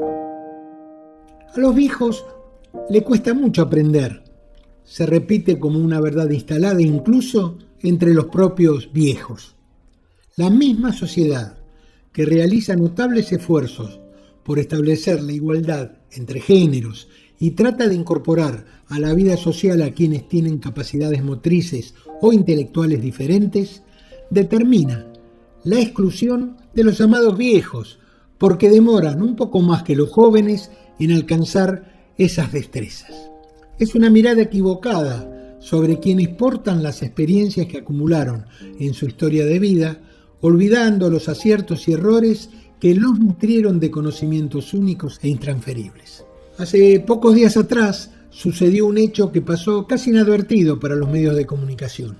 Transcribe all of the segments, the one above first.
A los viejos le cuesta mucho aprender. Se repite como una verdad instalada incluso entre los propios viejos. La misma sociedad que realiza notables esfuerzos por establecer la igualdad entre géneros y trata de incorporar a la vida social a quienes tienen capacidades motrices o intelectuales diferentes, determina la exclusión de los llamados viejos, porque demoran un poco más que los jóvenes en alcanzar esas destrezas. Es una mirada equivocada sobre quienes portan las experiencias que acumularon en su historia de vida, olvidando los aciertos y errores que los nutrieron de conocimientos únicos e intransferibles. Hace pocos días atrás sucedió un hecho que pasó casi inadvertido para los medios de comunicación.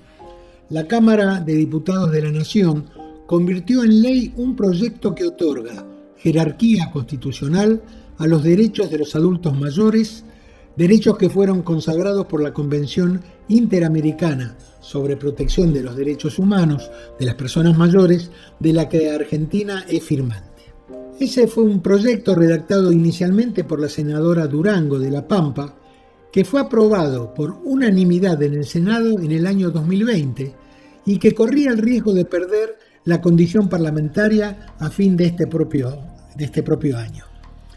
La Cámara de Diputados de la Nación convirtió en ley un proyecto que otorga jerarquía constitucional a los derechos de los adultos mayores, derechos que fueron consagrados por la Convención Interamericana sobre Protección de los Derechos Humanos de las Personas Mayores, de la que Argentina es firmante. Ese fue un proyecto redactado inicialmente por la senadora Durango de La Pampa, que fue aprobado por unanimidad en el Senado en el año 2020 y que corría el riesgo de perder la condición parlamentaria a fin de este propio, de este propio año.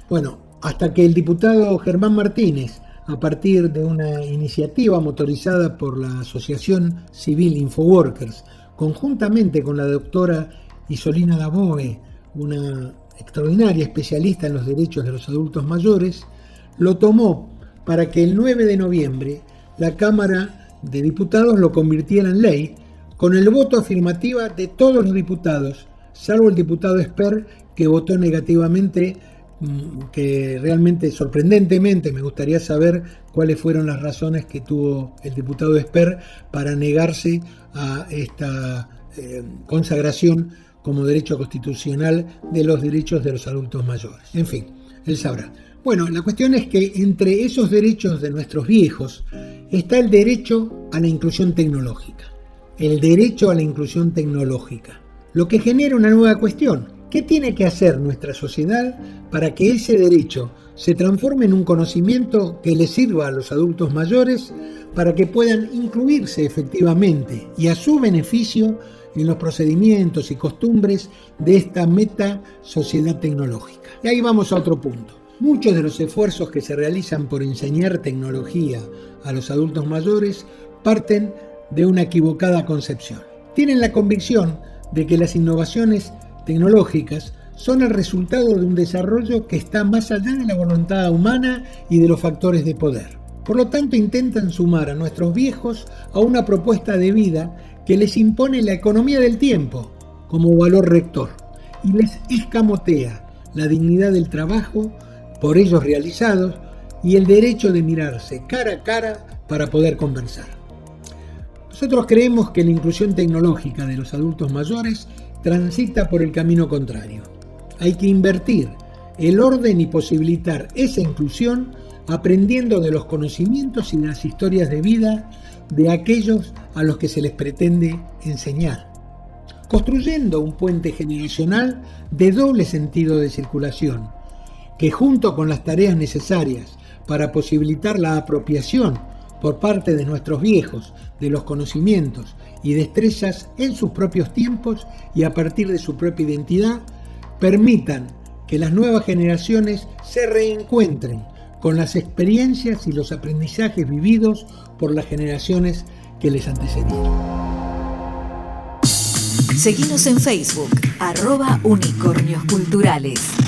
Bueno, hasta que el diputado Germán Martínez, a partir de una iniciativa motorizada por la Asociación Civil Infoworkers, conjuntamente con la doctora Isolina Daboe, una extraordinaria especialista en los derechos de los adultos mayores, lo tomó para que el 9 de noviembre la Cámara de Diputados lo convirtiera en ley con el voto afirmativa de todos los diputados, salvo el diputado Esper que votó negativamente Mm, que realmente sorprendentemente me gustaría saber cuáles fueron las razones que tuvo el diputado Esper para negarse a esta eh, consagración como derecho constitucional de los derechos de los adultos mayores. En fin, él sabrá. Bueno, la cuestión es que entre esos derechos de nuestros viejos está el derecho a la inclusión tecnológica. El derecho a la inclusión tecnológica. Lo que genera una nueva cuestión ¿Qué tiene que hacer nuestra sociedad para que ese derecho se transforme en un conocimiento que le sirva a los adultos mayores para que puedan incluirse efectivamente y a su beneficio en los procedimientos y costumbres de esta meta sociedad tecnológica? Y ahí vamos a otro punto. Muchos de los esfuerzos que se realizan por enseñar tecnología a los adultos mayores parten de una equivocada concepción. Tienen la convicción de que las innovaciones tecnológicas son el resultado de un desarrollo que está más allá de la voluntad humana y de los factores de poder. Por lo tanto, intentan sumar a nuestros viejos a una propuesta de vida que les impone la economía del tiempo como valor rector y les escamotea la dignidad del trabajo por ellos realizados y el derecho de mirarse cara a cara para poder conversar. Nosotros creemos que la inclusión tecnológica de los adultos mayores transita por el camino contrario. Hay que invertir el orden y posibilitar esa inclusión aprendiendo de los conocimientos y las historias de vida de aquellos a los que se les pretende enseñar, construyendo un puente generacional de doble sentido de circulación, que junto con las tareas necesarias para posibilitar la apropiación por parte de nuestros viejos de los conocimientos y destrezas en sus propios tiempos y a partir de su propia identidad, permitan que las nuevas generaciones se reencuentren con las experiencias y los aprendizajes vividos por las generaciones que les antecedieron. Seguimos en Facebook, arroba unicornios culturales.